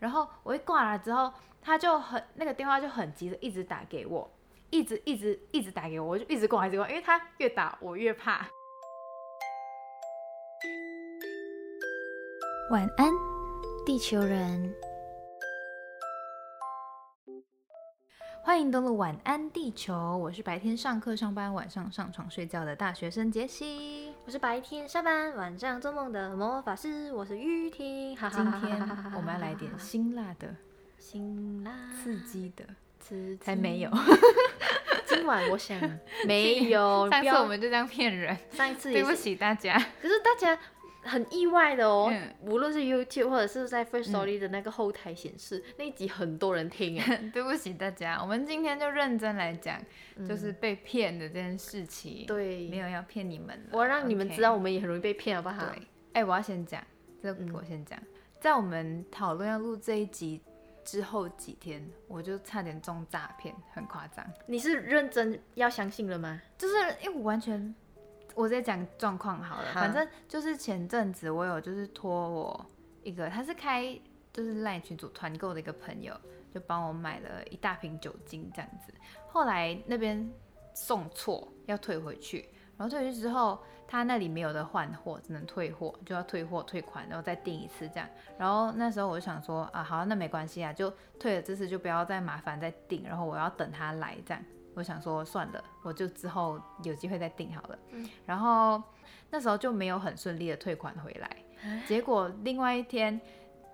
然后我一挂了之后，他就很那个电话就很急的一直打给我，一直一直一直打给我，我就一直挂一直挂，因为他越打我越怕。晚安，地球人。欢迎登录晚安地球，我是白天上课上班，晚上上床睡觉的大学生杰西。我是白天下班，晚上做梦的魔法师，我是雨婷。哈今天我们要来点辛辣的、辛辣刺激的，刺激才没有。今晚我想 没有，上次我们就这样骗人，上一次对不，起大家。可是大家很意外的哦，嗯无论是 YouTube 或者是在 First Story 的那个后台显示，那一集很多人听哎，对不起大家，我们今天就认真来讲，就是被骗的这件事情。，嗯对，没有要骗你们。我要让你们知道我们也很容易被骗，好不好？对，哎、我要先讲，这嗯我先讲。在我们讨论要录这一集之后几天，我就差点中诈骗，很夸张。你是认真要相信了吗？就是因为我完全，我在讲状况好了，好反正就是前阵子我有就是托我一个，他是开就是赖群组团购的一个朋友，就帮我买了一大瓶酒精这样子。后来那边送错，要退回去，然后退回去之后，他那里没有的换货，只能退货，就要退货退款，然后再订一次这样。然后那时候我就想说啊，好，那没关系啊，就退了这次就不要再麻烦再订，然后我要等他来这样。我想说算了，我就之后有机会再订好了。嗯。然后那时候就没有很顺利的退款回来，结果另外一天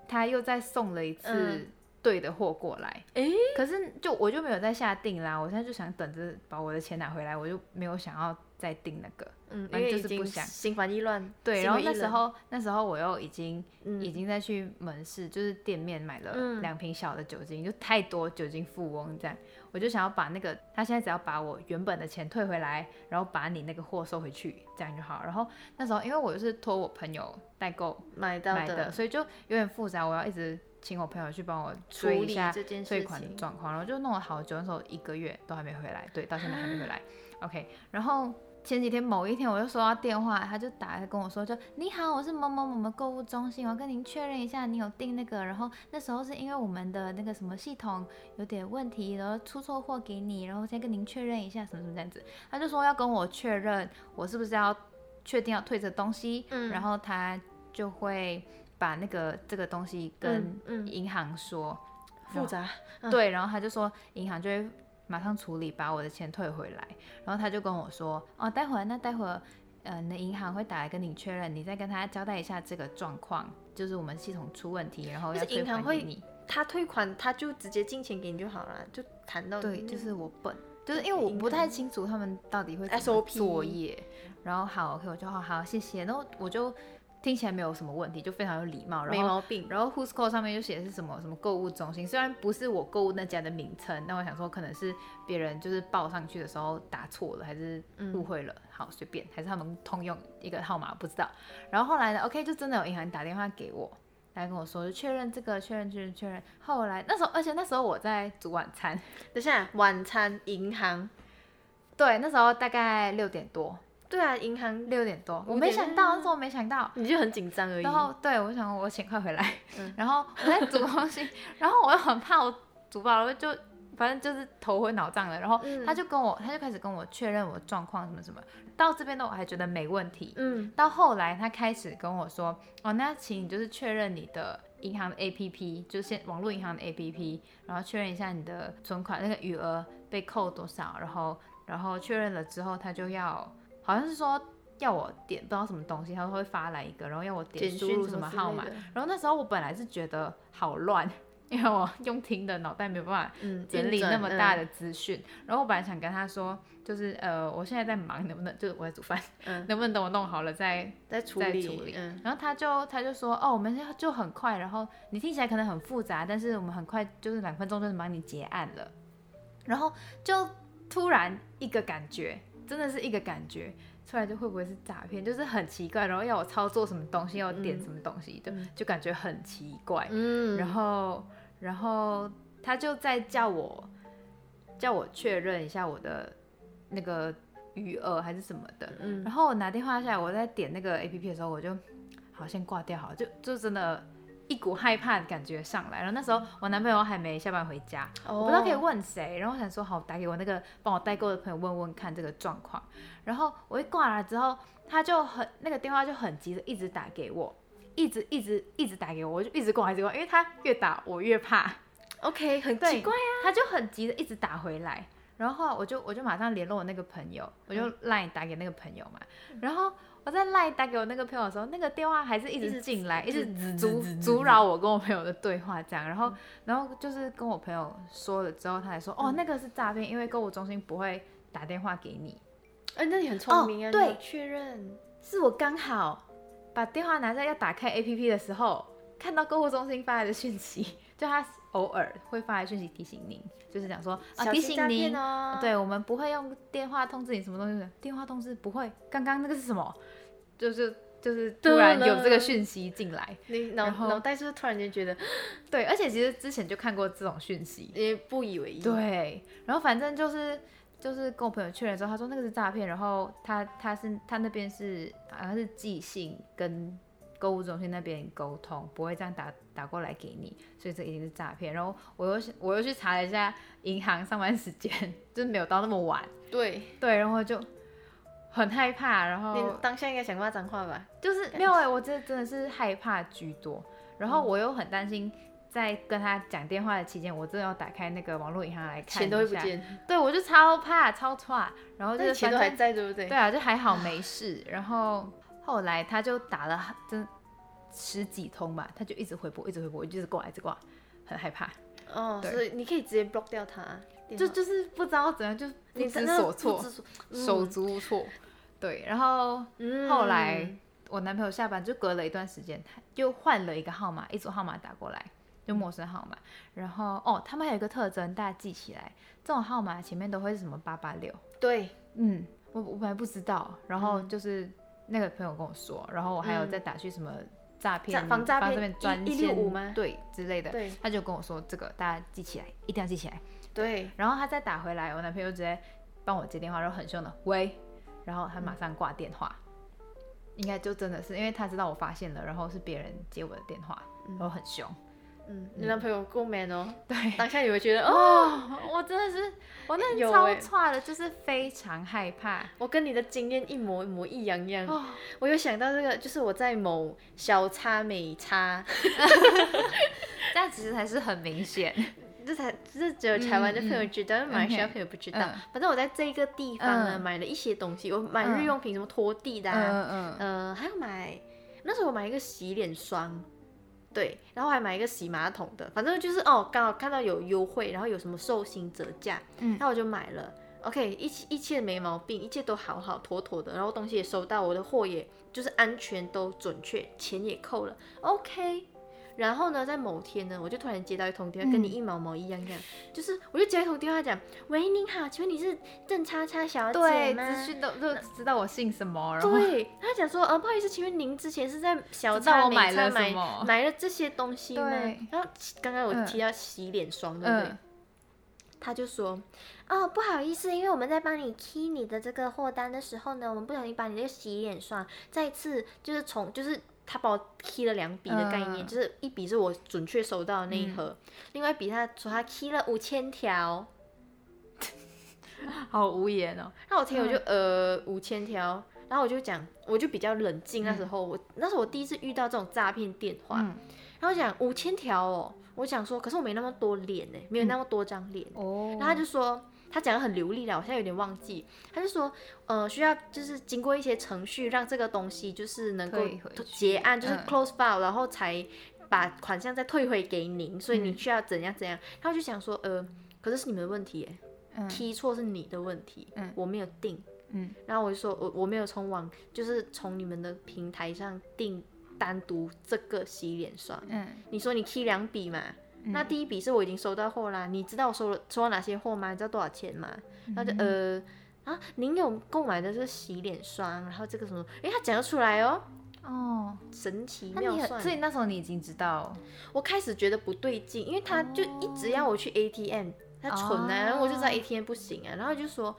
他又再送了一次嗯对的货过来，诶可是就我就没有再下定啦，我现在就想等着把我的钱拿回来，我就没有想要再订那个。嗯，就是不想心烦意乱。对，然后那时候那时候我又已经、嗯已经在去门市，就是店面买了嗯两瓶小的酒精，就太多酒精富翁这样，我就想要把那个他现在只要把我原本的钱退回来，然后把你那个货收回去，这样就好。然后那时候因为我就是托我朋友代购买到买的，所以就有点复杂，我要一直请我朋友去帮我处理追一下这件退款的。状况，然后就弄了好久，那时候一个月都还没回来，对，到现在还没回来。OK，然后前几天某一天我就收到电话，他就打来跟我说，就你好，我是某某某某购物中心，我要跟您确认一下，你有订那个，然后那时候是因为我们的那个什么系统有点问题，然后出错货给你，然后先跟您确认一下什么什么这样子，他就说要跟我确认我是不是要确定要退这东西，嗯然后他就会把那个这个东西跟嗯嗯银行说。复杂，嗯对，然后他就说银行就会马上处理，把我的钱退回来。然后他就跟我说，哦，待会儿那待会儿，呃，你的银行会打来跟你确认，你再跟他交代一下这个状况，就是我们系统出问题，然后要退银行会款给你。他退款他就直接进钱给你就好了，就谈到对，就是我笨，就是因为我不太清楚他们到底会怎么作业。然后好，OK，我就好好谢谢，然后我就听起来没有什么问题，就非常有礼貌，然后没毛病。然后 Who's Call 上面就写的是什么什么购物中心，虽然不是我购物那家的名称，但我想说可能是别人就是报上去的时候打错了，还是误会了，好随便，还是他们通用一个号码不知道。然后后来呢，OK 就真的有银行打电话给我，来跟我说就确认这个，确认确认确认。后来那时候，而且那时候我在煮晚餐，等一下，晚餐银行，对，那时候大概六点多，对啊，银行六点多，我没想到，那时候我没想到。你就很紧张而已。然后对我想我钱快回来，嗯然后我在煮东西，然后我又很怕我煮饱了就反正就是头昏脑胀的，然后嗯他就跟我他就开始跟我确认我状况什么什么，到这边的我还觉得没问题，嗯，到后来他开始跟我说，哦，那请你就是确认你的银行的 APP，就是现网络银行的 APP，然后确认一下你的存款那个余额被扣多少，然后然后确认了之后，他就要好像是说要我点不知道什么东西，他会发来一个，然后要我点简输入什么号码，然后那时候我本来是觉得好乱。因为我用听的脑袋没有办法嗯，整理那么大，嗯。的资讯，然后我本来想跟他说，就是呃，我现在在忙，能不能就是我在煮饭，嗯，能不能等我弄好了再在处理，再处理。嗯，然后他就他就说，哦，我们就很快，然后你听起来可能很复杂，但是我们很快就是两分钟就能帮你结案了。然后就突然一个感觉，真的是一个感觉，出来就会不会是诈骗？就是很奇怪，然后要我操作什么东西，要我点嗯什么东西的，嗯就感觉很奇怪。嗯，然后然后他就在叫我叫我确认一下我的那个余额还是什么的。嗯然后我拿电话下来，我在点那个 A P P 的时候，我就好先挂掉好了，就就真的一股害怕的感觉上来。然后那时候我男朋友还没下班回家，哦我不知道可以问谁，然后我想说好打给我那个帮我代购的朋友问问看这个状况。然后我一挂了之后，他就很那个电话就很急的一直打给我，一直一直一直打给我，我就一直挂一直挂，因为他越打我越怕。OK，很奇怪啊。他就很急的一直打回来，然后我就我就马上联络我那个朋友，我就嗯 line 打给那个朋友嘛，然后我在 line 打给我那个朋友的时候，那个电话还是一直进来，一直阻阻扰我跟我朋友的对话这样，然后然后就是跟我朋友说了之后，他才说哦那个是诈骗，因为购物中心不会打电话给你，哎、那你很聪明啊，哦对。确认。是我刚好把电话拿在要打开 APP 的时候，看到购物中心发来的讯息，就他偶尔会发来讯息提醒您，就是讲说啊提醒您，哦。对我们不会用电话通知你什么东西的，电话通知不会。刚刚那个是什么？就是就是突然有这个讯息进来，你脑然后脑袋是突然间觉得 对，而且其实之前就看过这种讯息，也不以为意？，对，然后反正就是就是跟我朋友确认之后，他说那个是诈骗，然后他他是他那边是好像是寄信跟购物中心那边沟通，不会这样打打过来给你，所以这一定是诈骗。然后我又是我又去查了一下银行上班时间，就是没有到那么晚，对，对，然后就很害怕，然你后当下应该想骂脏话吧？就是没有哎、我真的真的是害怕居多，然嗯后我又很担心。在跟他讲电话的期间，我真的要打开那个网络银行来看钱都会不见，对，我就超怕，超怕，然后就是钱都还在，对不对？对啊，就还好没事。然后后来他就打了真十几通吧，他就一直回拨，一直回拨，一直挂，一直挂，很害怕，哦，对所以你可以直接 block 掉他，就就是不知道怎样，就不知所措，手足无措。对，然后嗯后来我男朋友下班就隔了一段时间，他就换了一个号码，一组号码打过来，就陌生号码。然后哦，他们还有一个特征，大家记起来，这种号码前面都会是什么八八六。对，嗯，我我本来不知道，然后就是那个朋友跟我说，然后我还有再打去什么诈骗、嗯诈防诈骗骗专一线165吗对之类的，对他就跟我说这个大家记起来，一定要记起来。对，然后他再打回来，我男朋友直接帮我接电话，然后很凶的喂，然后他马上挂电话。应该就真的是因为他知道我发现了，然后是别人接我的电话，然后很凶。嗯，你男朋友够 man 哦，对，当下你会觉得哦，哦，我真的是，我那超欸。差的，就是非常害怕。我跟你的经验一模一模一样。样。哦我有想到这个，就是我在某小差美差，这样其实还是很明显。这才这只有台湾的朋友知道，马来西亚朋友不知道。嗯。反正我在这个地方呢、嗯。买了一些东西，我买嗯。日用品，什么拖地的、啊，嗯嗯。呃，还有买那时候我买一个洗脸霜，对，然后还买一个洗马桶的，反正就是哦，刚好看到有优惠，然后有什么寿星折价，嗯那我就买了。OK，一切一切没毛病，一切都好好妥妥的，然后东西也收到，我的货也就是安全都准确，钱也扣了，OK。然后呢，在某天呢，我就突然接到一通电话，跟你嗯一毛毛一样样，就是我就接一通电话讲，喂，您好，请问你是郑叉叉小姐对，吗？资讯都都知道我姓什么，然后对，他讲说，呃，不好意思，请问您之前是在小叉美买买买了这些东西吗？然后刚刚我嗯提到洗脸霜，对不对？嗯他就说，哦，不好意思，因为我们在帮你 key 你的这个货单的时候呢，我们不小心把你这个洗脸霜再次就是从就是。他帮我 key 了两笔的概念，嗯。就是一笔是我准确收到的那一盒，另外一笔他说他 key 了五千条，好无言哦。那我听我就、呃五千条，然后我就讲，我就比较冷静。那时候我那时候我第一次遇到这种诈骗电话，嗯。然后讲五千条哦，我想说，可是我没那么多脸呢，没有那么多张脸。哦。然后他就说，他讲的很流利了，我现在有点忘记。他就说，呃，需要就是经过一些程序，让这个东西就是能够结案，就是嗯。close file，、然后才把款项再退回给您，所以你嗯需要怎样怎样。然后就想说，呃，可是是你们的问题耶。嗯。踢错是你的问题，嗯。我没有订，嗯，然后我就说我我没有从网，就是从你们的平台上订单独这个洗脸霜，嗯。你说你 key 两笔嘛，那第一笔是我已经收到货啦，你知道我收了收到哪些货吗？你知道多少钱吗？然后就呃啊，您有购买的是洗脸霜，然后这个什么，诶，他讲得出来哦，哦，神奇妙算所。以那时候你已经知道，我开始觉得不对劲，因为他就一直要我去 ATM，他蠢啊，然后我就知道 ATM 不行啊，然后就说，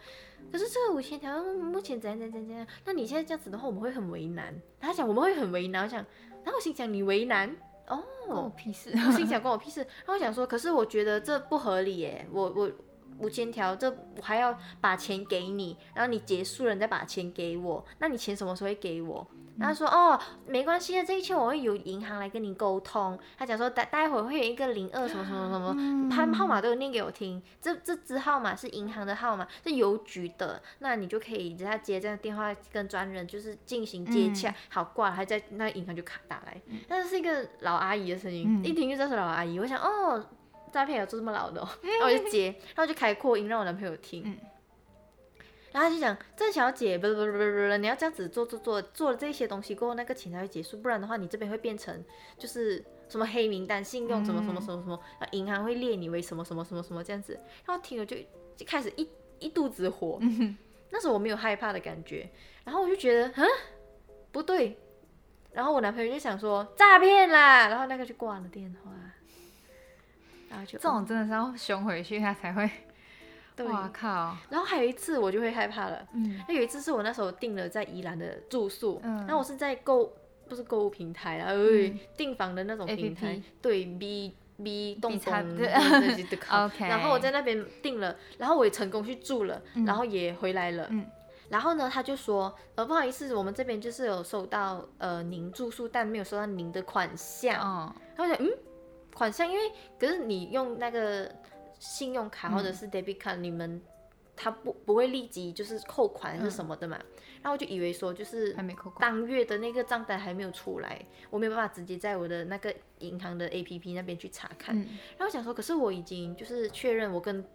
可是这个五千条目前怎样怎样怎样怎样，那你现在这样子的话，我们会很为难。他讲我们会很为难，我想，然后我心想你为难，哦，关我屁事。我心想关我屁事。然后我想说，可是我觉得这不合理耶，我我五千条，这我还要把钱给你，然后你结束了你再把钱给我，那你钱什么时候会给我？然后他说哦，没关系的，这一切我会由银行来跟你沟通。他讲说待待会会有一个零二什么什么什么，他号码都有念给我听。这这支号码是银行的号码，是邮局的，那你就可以直接接这个电话跟专人就是进行接洽。好挂了，还在那银行就卡打来，但是是一个老阿姨的声音，一听就知道是老阿姨。我想哦，诈骗有做这么老的，哦，然后我就接，然后就开扩音让我男朋友听。然后他就讲，郑小姐，不不不不不，你要这样子做做做，做了这些东西过后，那个钱才会结束，不然的话，你这边会变成就是什么黑名单、信用什么什么什么什么，银行会列你为什么什么什么什么这样子。然后听了就就开始一一肚子火，那时候我没有害怕的感觉，然后我就觉得，嗯，不对，然后我男朋友就想说诈骗啦，然后那个就挂了电话，然后就这种真的是要凶回去，他才会。哇靠！然后还有一次我就会害怕了。嗯，那有一次是我那时候订了在宜兰的住宿，嗯，那我是在购不是购物平台啊，订房的那种平台，对，B B 动动对 对 OK。然后我在那边订了，然后我也成功去住了，然后也回来了。嗯，然后呢，他就说，呃，不好意思，我们这边就是有收到呃您住宿，但没有收到您的款项。哦，他说，嗯，款项，因为可是你用那个。信用卡或者是 debit card，你们他不不会立即就是扣款是什么的嘛？然后我就以为说就是还没扣当月的那个账单还没有出来，我没有办法直接在我的那个银行的 A P P 那边去查看。然后想说，可是我已经就是确认，我跟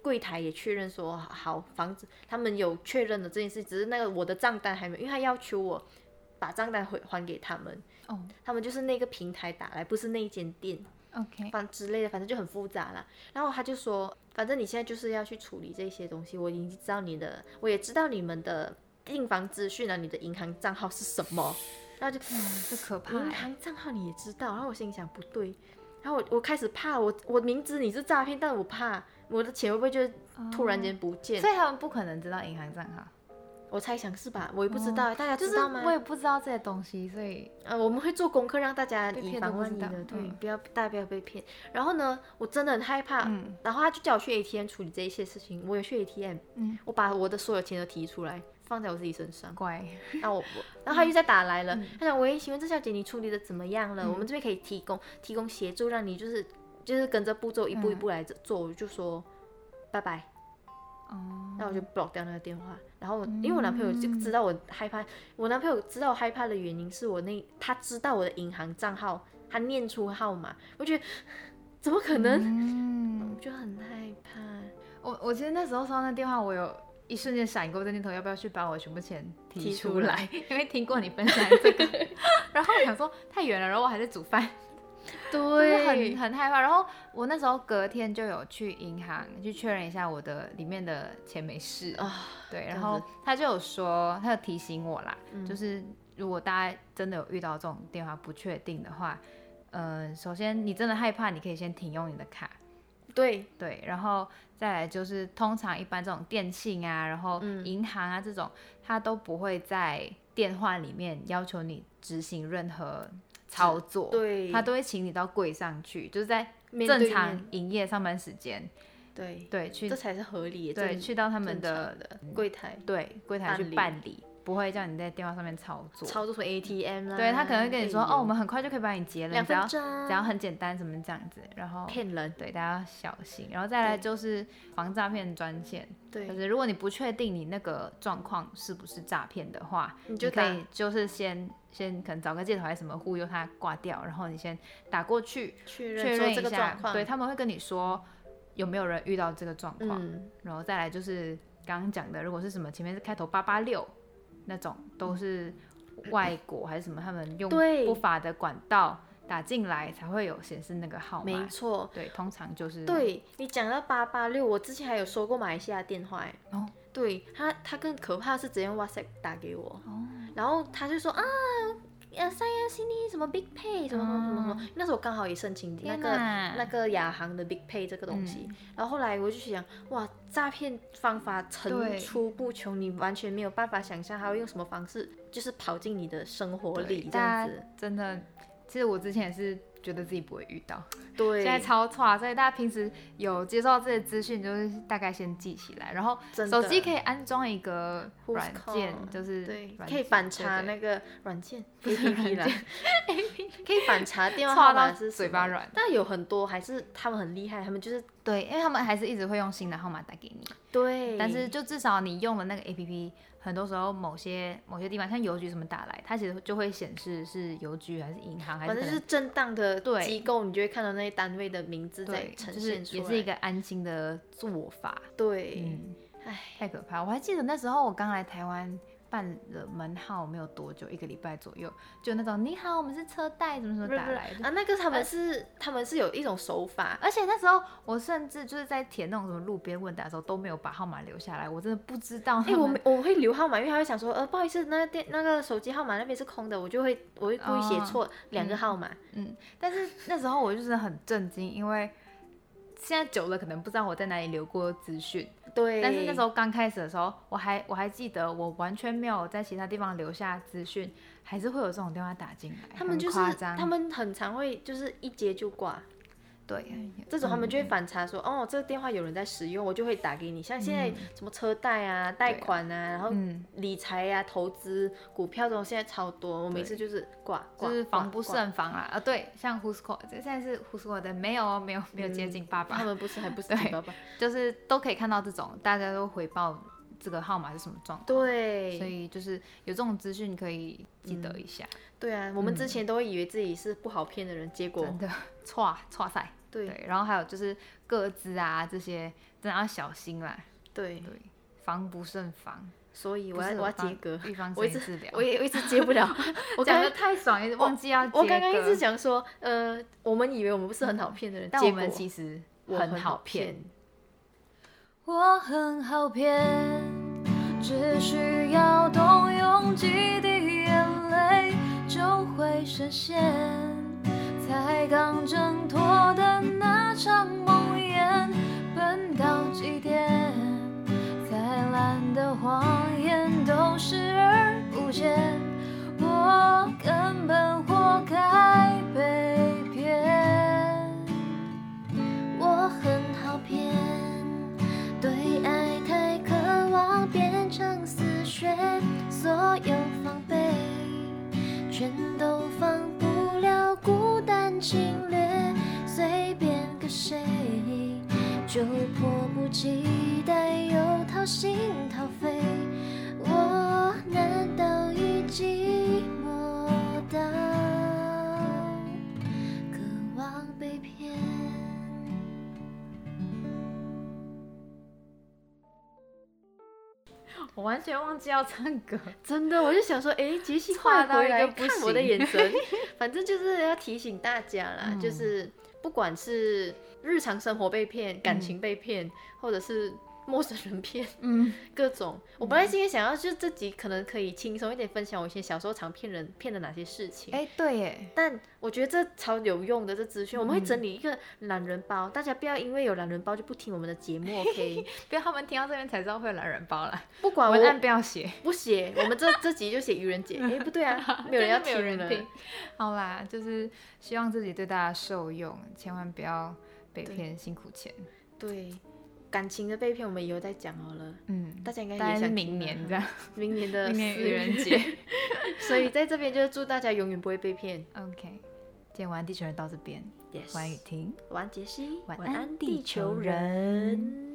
柜台也确认说好房子，他们有确认了这件事，只是那个我的账单还没，因为他要求我把账单回还给他们。哦，他们就是那个平台打来，不是那一间店。OK，反之类的，反正就很复杂啦。然后他就说，反正你现在就是要去处理这些东西。我已经知道你的，我也知道你们的订房资讯啊，你的银行账号是什么。然后就，这可怕。银行账号你也知道。然后我心里想，不对。然后我我开始怕，我我明知你是诈骗，但我怕我的钱会不会就突然间不见。所以他们不可能知道银行账号。我猜想是吧？我也不知道，大家知道吗？我也不知道这些东西，所以呃，我们会做功课，让大家以防万一的，对，不要大家不要被骗。然后呢，我真的很害怕。嗯。然后他就叫我去 ATM 处理这一些事情，我也去 ATM。嗯。我把我的所有钱都提出来，放在我自己身上。乖。然后我，然后他又再打来了，他讲：喂，请问郑小姐，你处理的怎么样了？我们这边可以提供提供协助，让你就是就是跟着步骤一步一步来做。我就说拜拜。哦。那我就 block 掉那个电话。然后，因为我男朋友就知道我害怕，我男朋友知道我害怕的原因是我那他知道我的银行账号，他念出号码，我觉得怎么可能？我就很害怕。我我其实那时候收到那电话，我有一瞬间闪过这念头，要不要去把我全部钱提出来？因为听过你分享这个，然后我想说太远了，然后我还在煮饭。对，很很害怕。然后我那时候隔天就有去银行去确认一下我的里面的钱没事啊。对，然后他就有说，他有提醒我啦，就是如果大家真的有遇到这种电话不确定的话，嗯，首先你真的害怕，你可以先停用你的卡。对对，然后再来就是通常一般这种电信啊，然后银行啊这种，他都不会在电话里面要求你执行任何。操作，对，他都会请你到柜上去，就是在正常营业上班时间，对。对，去这才是合理，对，去到他们的柜台，对，柜台去办理。不会叫你在电话上面操作，操作出 ATM 啦。对他可能会跟你说，哦，我们很快就可以把你结了，只要只要很简单，怎么这样子，然后骗人，对大家要小心。然后再来就是防诈骗专线，对，就是如果你不确定你那个状况是不是诈骗的话，你就可以就是先先可能找个借口还是什么忽悠他挂掉，然后你先打过去确认一下，对他们会跟你说有没有人遇到这个状况，然后再来就是刚刚讲的，如果是什么前面是开头八八六。那种都是外国还是什么，他们用不法的管道打进来才会有显示那个号码。没错，对，通常就是。对你讲到八八六，我之前还有说过马来西亚电话，哦，对他，他更可怕是直接用 WhatsApp 打给我，哦，然后他就说啊。呃，三亚 C D 什么 Big Pay 什么什么什么什么，那时候我刚好也申请那个那个亚航的 Big Pay 这个东西，然后后来我就想，哇，诈骗方法层出不穷，你完全没有办法想象他会用什么方式，就是跑进你的生活里这样子。真的，其实我之前也是觉得自己不会遇到。对，现在超差，所以大家平时有接受到这些资讯，就是大概先记起来，然后手机可以安装一个软件，就是对，可以反查那个软件 A P P 啦。可以反查电话号码是嘴巴软。但有很多还是他们很厉害，他们就是对，因为他们还是一直会用新的号码打给你，对，但是就至少你用了那个 A P P，很多时候某些某些地方，像邮局什么打来，它其实就会显示是邮局还是银行，还是反正是正当的对机构，你就会看到那些单位的名字在对，呈就是现出来，也是一个安心的做法。对，嗯，唉，太可怕！我还记得那时候我刚来台湾办了门号没有多久，一个礼拜左右，就那种你好，我们是车贷，怎么怎么打来的。啊，那个他们是他们是有一种手法，而且那时候我甚至就是在填那种什么路边问答的时候都没有把号码留下来，我真的不知道他哎、们。我我会留号码，因为他会想说，呃，不好意思，那个电那个手机号码那边是空的，我就会我会故意写错两个号码。嗯，但是那时候我就是很震惊，因为现在久了可能不知道我在哪里留过资讯，对，但是那时候刚开始的时候，我还我还记得我完全没有在其他地方留下资讯，还是会有这种电话打进来，他们就是他们很常会就是一接就挂，对这种他们就会嗯反查说，哦，这个电话有人在使用，我就会打给你。像现在嗯。什么车贷啊、贷款啊，然后嗯，理财啊、投资股票这种现在超多，我每次就是挂挂，就是防不胜防啦。啊，对，像 Who's Call，这现在是 Who's Call 的没有哦，没有没有接近爸爸，他们不是还不是对你爸爸？就是都可以看到这种，大家都回报这个号码是什么状况，对，所以就是有这种资讯可以记得一下，对啊，我们之前都会以为自己是不好骗的人，结果真的错错赛。对对，然后还有就是各自啊这些，真的要小心啦，对，对，防不胜防。所以我要我要防接歌，预防我一直胜于治疗。我也我一直接不了，我刚讲的刚太爽，也忘记要接我刚刚一直歌想说，呃，我们以为我们不是很好骗的人，但我们其实我很好好骗。我很好骗，只需要动用几滴眼泪就会实现。才刚挣脱的那场梦魇，奔到极点，再烂的谎言都视而不见。我完全忘记要唱歌。真的，我就想说，哎，杰西快回来看我的眼神，反正就是要提醒大家啦，嗯就是不管是日常生活被骗、感情被骗，或者是陌生人骗，嗯，各种。我本来今天想要就这集可能可以轻松一点分享我一些小时候常骗人骗的哪些事情，哎，对耶，但我觉得这超有用的这资讯，我们会整理一个懒人包，大家不要因为有懒人包就不听我们的节目，OK？不要他们听到这边才知道会有懒人包了，不管文案不要写，不写，我们这这集就写愚人节，哎，不对啊，没有人要听了人听。好啦，就是希望自己对大家受用，千万不要被骗辛苦钱。对，感情的被骗我们以后再讲好了，嗯，大家应该大概是也想听明年这样，明年的 愚人节。所以在这边就是祝大家永远不会被骗。OK，今天晚安地球人到这边，Yes，晚安雨婷。晚安杰西，晚安安地地球人。